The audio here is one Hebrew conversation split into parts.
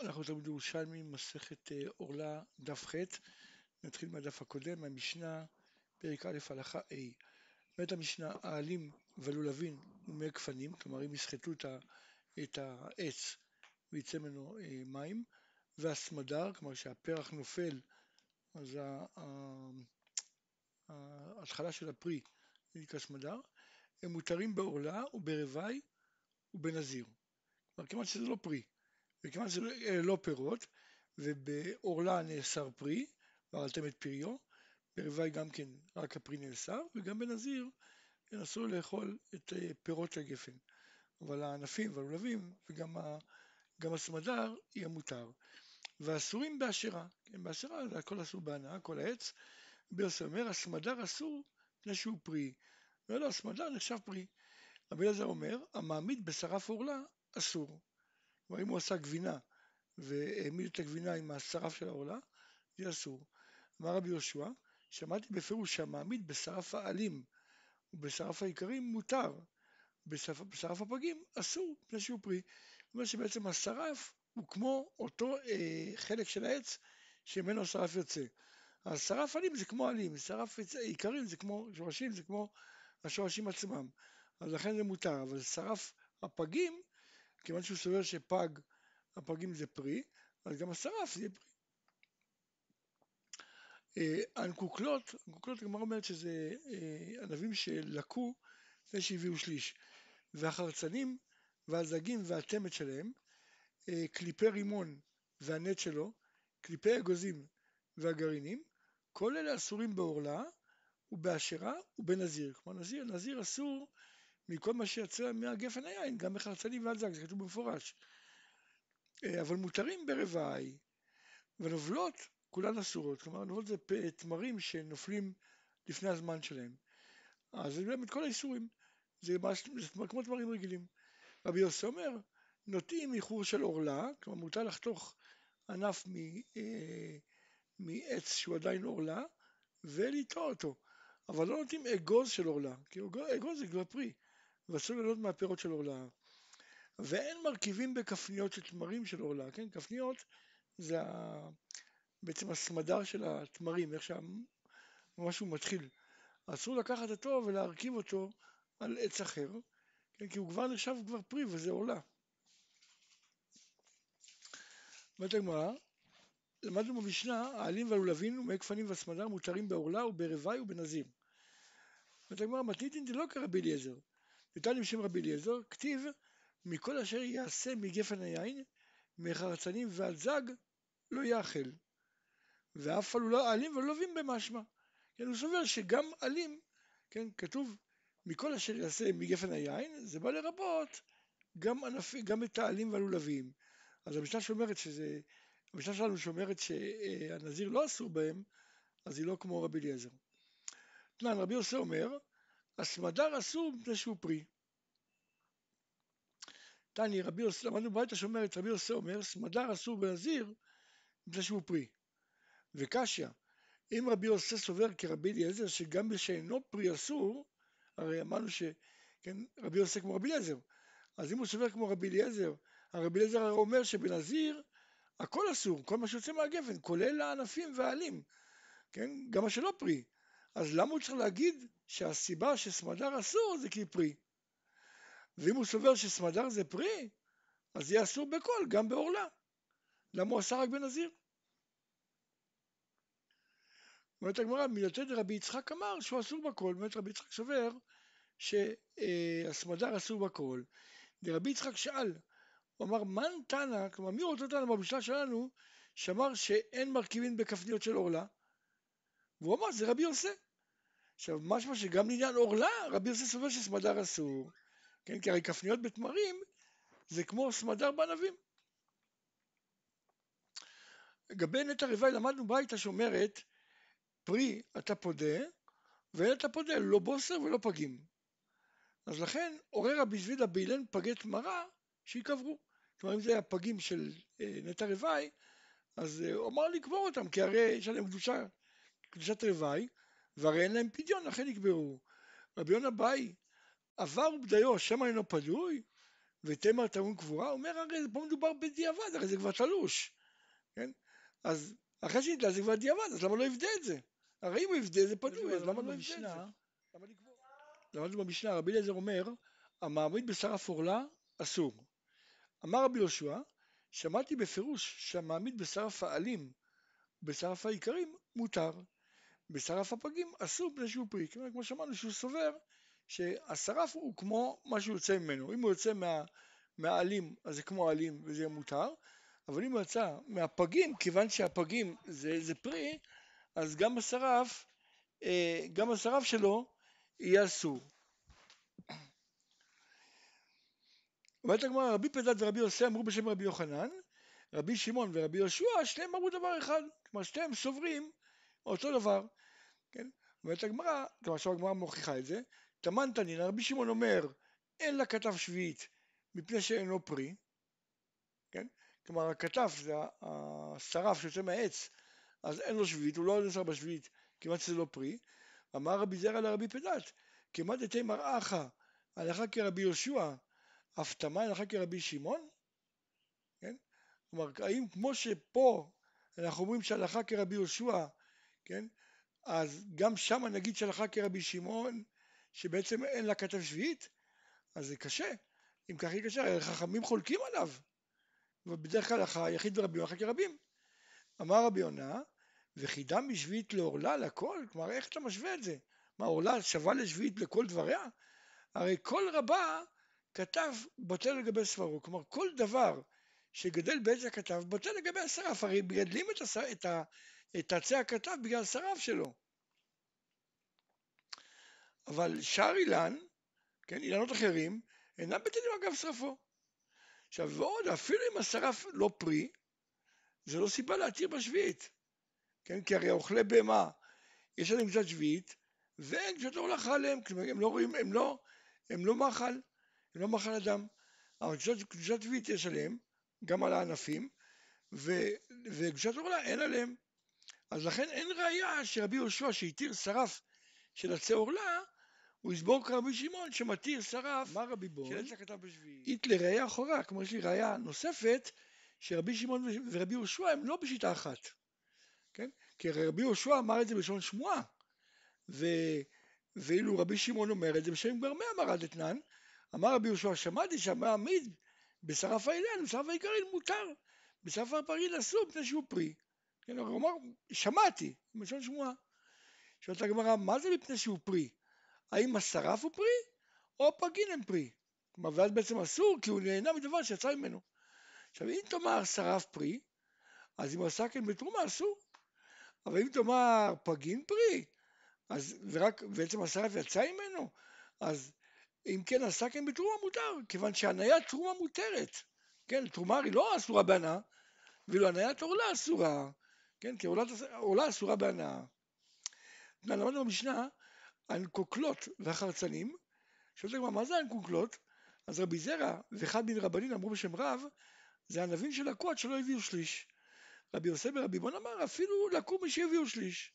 אנחנו תלמוד ירושלמי, מסכת אה, עורלה, דף ח', נתחיל מהדף הקודם, מהמשנה, פרק א', הלכה A. אומרת המשנה, העלים והלולבים ומי גפנים, כלומר אם יסחטו את העץ ויצא ממנו אה, מים, והסמדר, כלומר שהפרח נופל, אז ההתחלה של הפרי נקרא סמדר, הם מותרים בעורלה וברווי ובנזיר. כלומר כמעט שזה לא פרי. וכיוון שאלה לא פירות, ובעורלה נאסר פרי, ואכלתם את פריו, ברוואי גם כן רק הפרי נאסר, וגם בנזיר אסור לאכול את אה, פירות הגפן. אבל הענפים והלולבים וגם גם הסמדר יהיה מותר. ואסורים באשרה, כן, באשרה זה הכל אסור בהנאה, כל העץ. ביוסף אומר, הסמדר אסור מפני שהוא פרי. ולא, הסמדר נחשב פרי. רבי אלעזר אומר, המעמיד בשרף עורלה אסור. כלומר אם הוא עשה גבינה והעמיד את הגבינה עם השרף של העורלה, זה אסור. אמר רבי יהושע, שמעתי בפירוש שהמעמיד בשרף העלים ובשרף העיקרים מותר, בשרף, הפגים אסור, מפני שהוא פרי. זאת אומרת שבעצם השרף הוא כמו אותו אה, חלק של העץ שממנו השרף יוצא. השרף עלים זה כמו עלים, שרף עיקרים זה כמו שורשים, זה כמו השורשים עצמם. אז לכן זה מותר, אבל שרף הפגים כיוון שהוא סובר שפג, הפגים זה פרי, אז גם השרף זה פרי. הנקוקלות, אה, הנקוקלות הגמרא אומרת שזה אה, ענבים שלקו לפני שהביאו שליש, והחרצנים והזגים והתמת שלהם, אה, קליפי רימון והנט שלו, קליפי אגוזים והגרעינים, כל אלה אסורים בעורלה ובאשרה ובנזיר. כלומר נזיר, נזיר אסור מכל מה שיצא מהגפן היין, גם בחרצנים ועל זג, זה כתוב במפורש. אה, אבל מותרים ברוואי, ונובלות כולן אסורות, כלומר נובלות זה תמרים שנופלים לפני הזמן שלהם. אז זה באמת כל האיסורים, זה, זה כמו תמרים רגילים. רבי יוסי אומר, נוטעים איחור של עורלה, כלומר מותר לחתוך ענף מ, אה, מעץ שהוא עדיין עורלה, ולטוע אותו. אבל לא נוטעים אגוז של עורלה, כי אגוז זה כבר פרי. ואסור ליהנות מהפירות של עורלה. ואין מרכיבים בכפניות של תמרים של עורלה, כן? כפניות זה. בעצם הסמדר של התמרים, איך שמשהו מתחיל. אסור לקחת אותו ולהרכיב אותו על עץ אחר, כן? כי הוא כבר נחשב כבר פרי וזה עורלה. אומרת הגמרא, למדנו במשנה, העלים והלולבים ומי גפנים והסמדר מותרים בעורלה וברווי ובנזיר. אומרת הגמרא, מתניתין דלא כרבי אליעזר, ותניא בשם רבי אליעזר, כתיב מכל אשר יעשה מגפן היין, מחרצנים ועד זג, לא יאכל. ואף עלו לא עלים ולווים במשמע. כן, הוא סובר שגם עלים, כן, כתוב מכל אשר יעשה מגפן היין, זה בא לרבות גם, ענפ, גם את העלים והלולבים. אז המשנה שאומרת שזה, המשנה שלנו שאומרת שהנזיר לא אסור בהם, אז היא לא כמו רבי אליעזר. תנן, רבי יוסי אומר, הסמדר אסור מפני שהוא פרי. תני רבי יוסי, למדנו ברייתא שאומרת, רבי יוסי אומר, סמדר אסור בנזיר מפני שהוא פרי. וקשיא, אם רבי יוסי סובר כרבי אליעזר שגם בשאינו פרי אסור, הרי אמרנו שכן, רבי יוסי כמו רבי אליעזר, אז אם הוא סובר כמו רבי אליעזר, הרבי אליעזר אומר שבנזיר הכל אסור, כל מה שיוצא מהגפן, כולל הענפים והעלים, כן, גם מה שלא פרי. אז למה הוא צריך להגיד שהסיבה שסמדר אסור זה כי פרי? ואם הוא סובר שסמדר זה פרי, אז יהיה אסור בכל, גם בעורלה. למה הוא עשה רק בנזיר? אומרת הגמרא, מילתא דרבי יצחק אמר שהוא אסור בכל, באמת רבי יצחק סובר שהסמדר אסור בכל. ורבי יצחק שאל, הוא אמר, מן תנא, כלומר מי רוצה אותנו במשנה שלנו, שאמר שאין מרכיבים בכפניות של עורלה? והוא אמר, זה רבי יוסי. עכשיו, משמע שגם לעניין עורלה, רבי יוסי סובר שסמדר אסור, כן, כי הרי כפניות בתמרים זה כמו סמדר בענבים. לגבי נטע רוואי למדנו ברייתא שאומרת, פרי אתה פודה, ואין אתה פודה לא בוסר ולא פגים. אז לכן עורר רבי זבידה באילן פגי תמרה שיקברו. כלומר אם זה היה פגים של אה, נטע רוואי, אז אה, הוא אמר לקבור אותם, כי הרי יש עליהם קדושה, קדושת רוואי, והרי אין להם פדיון, לכן יקברו. רבי יונה באי, עבר ובדיו, שמא אינו פדוי, ותמר טעון קבורה, אומר הרי פה מדובר בדיעבד, הרי זה כבר תלוש, כן? אז אחרי שנדע זה כבר דיעבד, אז למה לא יבדה את זה? הרי אם הוא יבדה זה פנוי, אז למה לא יבדה את זה? למדנו במשנה, רבי אליעזר אומר, המעמיד בשרף עורלה אסור. אמר רבי יהושע, שמעתי בפירוש שהמעמיד בשרף העלים בשרף העיקרים מותר. בשרף הפגים אסור מפני שהוא פרי. כמו שאמרנו שהוא סובר שהשרף הוא כמו מה שיוצא ממנו. אם הוא יוצא מה, מהעלים אז זה כמו העלים וזה מותר, אבל אם הוא יצא מהפגים, כיוון שהפגים זה, זה פרי, אז גם השרף, אה, גם השרף שלו יהיה אסור. אומרת הגמרא, רבי פדת ורבי יוסי אמרו בשם רבי יוחנן, רבי שמעון ורבי יהושע, שניהם אמרו דבר אחד, כלומר שניהם סוברים אותו דבר, כן? אומרת הגמרא, כלומר עכשיו הגמרא מוכיחה את זה, תמן תנינא, רבי שמעון אומר, אין לה כתב שביעית מפני שאינו פרי, כן? כלומר הכתף זה השרף שיוצא מהעץ, אז אין לו שביעית, הוא לא נשאר בשביעית, כמעט שזה לא פרי. אמר רבי זרע לרבי פדת, כמעט דתי מראך, הלכה כרבי יהושע, הפתמה הלכה כרבי שמעון? כן? כלומר, האם כמו שפה אנחנו אומרים שהלכה כרבי יהושע, כן? אז גם שם נגיד שהלכה כרבי שמעון, שבעצם אין לה כתב שביעית? אז זה קשה. אם ככה יהיה קשה, חכמים חולקים עליו. ובדרך כלל הלכה יחיד ורבים הלכה כרבים. אמר רבי יונה, וחידם בשביעית לעורלה לכל? כלומר, איך אתה משווה את זה? מה, עורלה שווה לשביעית לכל דבריה? הרי כל רבה כתב בטל לגבי סברו. כלומר, כל דבר שגדל בעץ הכתב בטל לגבי השרף, הרי מגדלים את, הס... את, ה... את עצי הכתב בגלל השרף שלו. אבל שאר אילן, כן, אילנות אחרים, אינם בטלים אגב שרפו. עכשיו ועוד, אפילו אם השרף לא פרי, זה לא סיבה להתיר בשביעית. כן, כי הרי אוכלי בהמה, יש להם קצת שביעית, ואין קצת הולך עליהם, כלומר הם לא רואים, הם לא, הם לא מאכל, הם לא מאכל אדם. אבל קדושת שביעית יש עליהם, גם על הענפים, וקדושת עורלה אין עליהם. אז לכן אין ראייה שרבי יהושע שהתיר שרף של עצי עורלה, הוא יסבור כרבי שמעון שמתיר שרף מה רבי בון? של עץ הכתב בשביעי. אית לראייה אחורה, כמו יש לי ראייה נוספת, שרבי שמעון ורבי יהושע הם לא בשיטה אחת, כן? כי רבי יהושע אמר את זה בלשון שמועה, ו... ואילו רבי שמעון אומר את זה בשם גרמי אמר דתנן, אמר רבי יהושע שמעתי שהמעמיד בשרף האילן, בשרף העיקרין מותר, בשרף הפריד אסור מפני שהוא פרי. כן, הוא אמר, שמעתי, בלשון שמועה. שואלת הגמרא, מה זה מפני שהוא פרי? האם השרף הוא פרי, או הפגין הם פרי? כלומר, ואז בעצם אסור, כי הוא נהנה מדבר שיצא ממנו. עכשיו, אם תאמר שרף פרי, אז אם הוא עשה כן בתרומה, אסור. אבל אם תאמר פגין פרי, אז ורק, בעצם השרף יצא ממנו, אז אם כן עשה כן בתרומה מותר, כיוון שהניית תרומה מותרת. כן, תרומה היא לא אסורה בהנאה, ואילו הניית עורלה אסורה, כן, כי עורלה אסורה בהנאה. למדנו במשנה, הנקוקלות והחרצנים, שואלת הגמרא, מה זה הנקוקלות? אז רבי זרע ואחד מן רבנים אמרו בשם רב, זה ענבים של לקו שלא הביאו שליש. רבי יוסף ורבי בון אמר, אפילו לקו מי שהביאו שליש.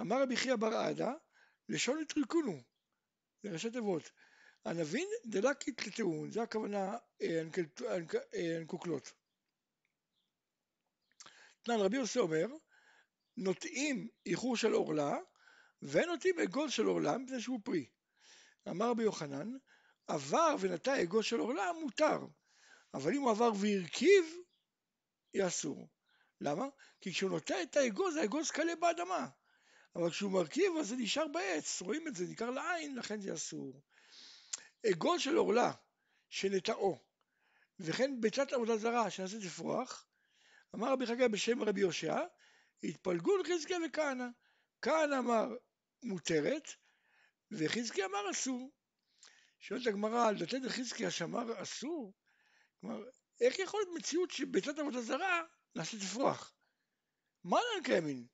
אמר רבי חייא בר עדה, לשון יתריקונו, זה ראשי תיבות. ענבין דלקית לטעון, זה הכוונה הנקוקלות. תנן רבי יוסי אומר, נוטעים איחור של עורלה, ונוטעים אגוז של עורלה מפני שהוא פרי. אמר רבי יוחנן, עבר ונטע אגוז של עורלה מותר, אבל אם הוא עבר והרכיב, יהיה אסור. למה? כי כשהוא נוטע את האגוז, האגוז קלה באדמה. אבל כשהוא מרכיב אז זה נשאר בעץ, רואים את זה, ניכר לעין, לכן זה אסור. אגוז של עורלה שנטעו, וכן ביצת עבודה זרה שנעשית לפרוח, אמר רבי חגי בשם רבי יושע, התפלגו לחזקיה וכהנא. כהנא אמר מותרת, וחזקיה אמר אסור. שואלת הגמרא על דתת חזקיה שאמר אסור, כלומר, איך יכול להיות מציאות שביצת עבודה זרה נעשית לפרוח? מה נען קיימין?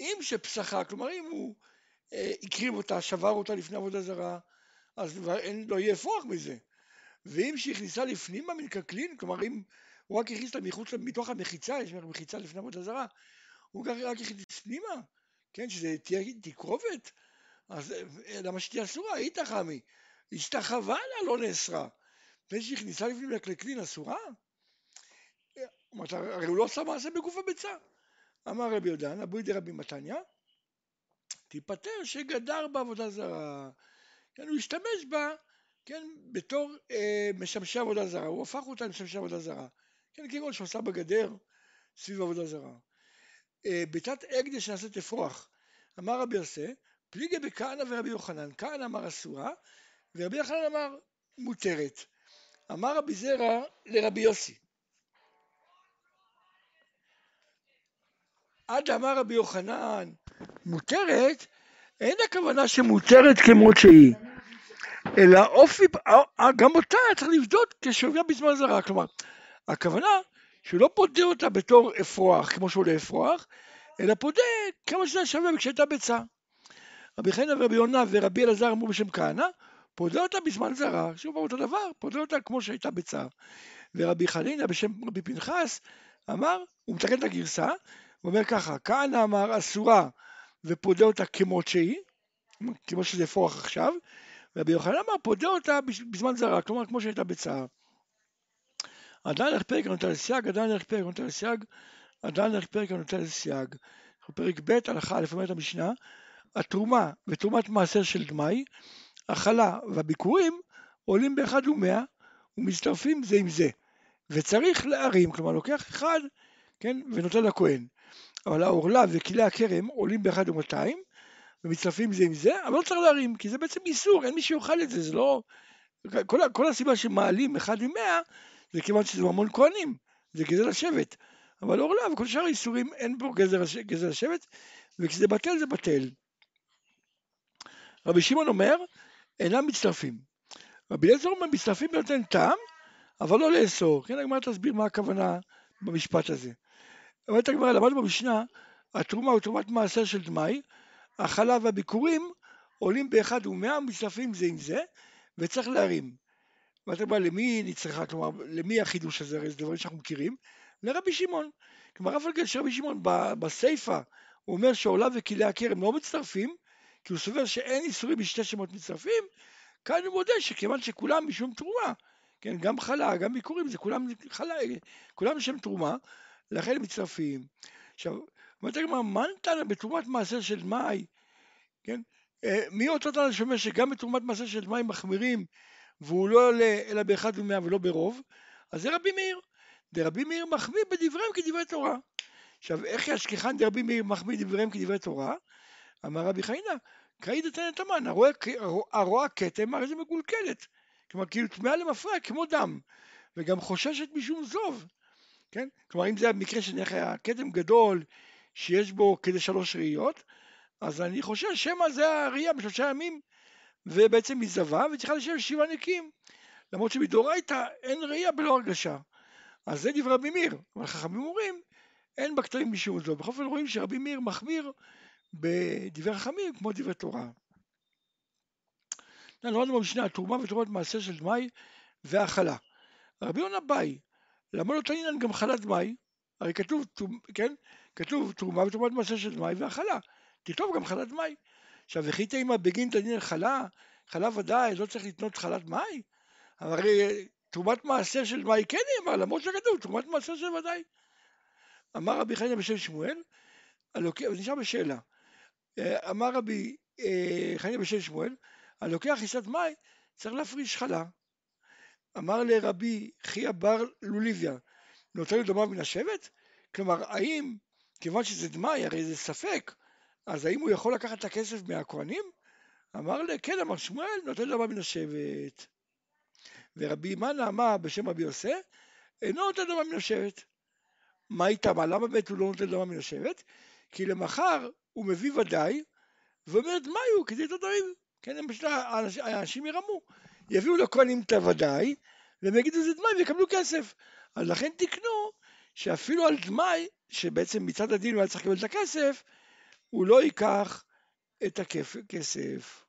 אם שפסחה, כלומר אם הוא אה, הקריב אותה, שבר אותה לפני עבודה זרה, אז אין, לא יהיה אפרוח מזה. ואם שהכניסה לפנימה מן קקלין, כלומר אם הוא רק הכניס אותה מחוץ, מתוך המחיצה, יש מחיצה לפני עבודה זרה, הוא רק הכניס פנימה, כן, שזה תהיה תקרובת, אז למה שתהיה אסורה? היא תחמי, השתחווה לה לא נאסרה. שהיא נכנסה לפנים לכלין אסורה? הרי הוא לא עשה מעשה בגוף הביצה. אמר רבי יהודן, אבוי דרבי מתניא, תיפטר שגדר בעבודה זרה. כן, הוא השתמש בה, כן, בתור אה, משמשי עבודה זרה, הוא הפך אותה למשמשי עבודה זרה. כן, כגון שעושה בגדר סביב עבודה זרה. אה, בתת אגדש שנעשית אפרוח, אמר רבי יוסי, פליגי בכהנא ורבי יוחנן, כהנא אמר אסורה, ורבי יוחנן אמר מותרת. אמר רבי זרע לרבי יוסי, עד אמר רבי יוחנן מותרת, אין הכוונה שמותרת כמות שהיא, אלא אופי, גם אותה צריך לבדוק כשהוביה בזמן זרה, כלומר, הכוונה שהוא לא פודה אותה בתור אפרוח, כמו שעולה אפרוח, אלא פודה כמה שזה שווה כשהייתה ביצה. רבי חנא ורבי יונה ורבי אלעזר אמרו בשם כהנא, פודה אותה בזמן זרה, שוב אותו דבר, פודה אותה כמו שהייתה ביצה. ורבי חנינא בשם רבי פנחס אמר, הוא מתקן את הגרסה, הוא אומר ככה, כהנא אמר אסורה ופודה אותה כמות שהיא, כמו שזה אפרוח עכשיו, ורבי יוחנן אמר פודה אותה בזמן זרה, כלומר כמו שהייתה בצער. עדיין הולך פרק הנוטה לסייג, עדיין הולך פרק הנוטה לסייג, עדיין הולך פרק הנוטה לסייג. פרק ב' הלכה א' אומרת המשנה, התרומה ותרומת מעשר של דמאי, הכלה והביקורים עולים באחד ומאה ומצטרפים זה עם זה. וצריך להרים, כלומר לוקח אחד, כן, ונותן לכהן. אבל העורלה וכלי הכרם עולים באחד ומאתיים ומצטרפים זה עם זה, אבל לא צריך להרים, כי זה בעצם איסור, אין מי שיאכל את זה, זה לא... כל, כל הסיבה שמעלים אחד ממאה זה כיוון שזה המון כהנים, זה גזל השבט. אבל עורלה וכל שאר האיסורים אין פה גזל, גזל השבט, וכשזה בטל זה בטל. רבי שמעון אומר, אינם מצטרפים. רבי אליעזר אומר, מצטרפים ונותן טעם, אבל לא לאסור. כן, הגמרא תסביר מה הכוונה במשפט הזה. אומרת הגמרא, למדנו במשנה, התרומה הוא תרומת מעשר של דמאי, החלב והביקורים עולים באחד ומאה מצטרפים זה עם זה, וצריך להרים. ואתה אומר, למי נצטרכה, כלומר, למי החידוש הזה, הרי זה דברים שאנחנו מכירים? לרבי שמעון. כלומר, אף על גבי שרבי שמעון בסיפא, הוא אומר שעולה וכלי הכרם לא מצטרפים, כי הוא סובר שאין איסורים משתי שמות מצטרפים, כאן הוא מודה שכיוון שכולם משום תרומה, כן, גם חלה, גם ביקורים, זה כולם חלה, כולם משם תרומה, לכן הם מצטרפים. עכשיו, אומרת הגמרא, מה נתן בתרומת מעשר של מאי, כן? אה, מי אותו תנא שאומר שגם בתרומת מעשר של מאי מחמירים והוא לא עולה אלא באחד ומאה ולא ברוב, אז זה רבי מאיר. דרבי מאיר מחמיא בדבריהם כדברי תורה. עכשיו, איך ישכחן דרבי מאיר מחמיא דבריהם כדברי תורה? אמר רבי חיינה, קאי דתנת המן, הרואה כתם הרי זה מגולגלת. כלומר, כאילו טמאה למפרע כמו דם, וגם חוששת משום זוב. כן? כלומר, אם זה המקרה שנניח היה כתם גדול שיש בו כדי שלוש ראיות, אז אני חושב שמא זה הראייה בשלושה ימים, ובעצם היא זבה וצריכה לשבת שבעה נקיים. למרות שמדאורייתא אין ראייה בלא הרגשה. אז זה דברי רבי מאיר, אבל חכמים אומרים, אין בכתבים משום זו. בכל אופן רואים שרבי מאיר מחמיר בדברי חכמים כמו דברי תורה. למדנו במשנה, תרומה ותרומת מעשר של דמאי והאכלה. רבי יונה באי, למה לא תעניין גם חלת דמאי? הרי כתוב, כן, כתוב תרומה ותרומת מעשר של דמאי והאכלה. תכתוב גם חלת דמאי. עכשיו, וכי תימא בגין תדין חלה, חלה ודאי, לא צריך לתנות חלת מאי? הרי תרומת מעשר של דמאי כן אמרה, למרות שכתוב תרומת מעשר של ודאי. אמר רבי חנין בשם שמואל, נשאר בשאלה. אה, אמר רבי אה, חנין בשם שמואל, הלוקח חיסת מאי צריך להפריש חלה. אמר לרבי חייא בר לוליביה, נותן דמה מן השבט? כלומר, האם, כיוון שזה דמאי, הרי זה ספק, אז האם הוא יכול לקחת את הכסף מהכהנים? אמר לי, כן, אמר שמואל, נותן דמה מן השבט. ורבי מנה אמר בשם רבי יוסף, אינו נותן דמה מן השבט. מה איתמה? למה באמת הוא לא נותן דמה מן השבט? כי למחר הוא מביא ודאי, ואומר דמאי הוא כדי תדרים. כן, הם פשוט האנשים ירמו. יביאו לכהנים את הוודאי, והם יגידו זה דמאי ויקבלו כסף. אז לכן תקנו שאפילו על דמאי, שבעצם מצד הדין הוא היה צריך לקבל את הכסף, הוא לא ייקח את הכסף.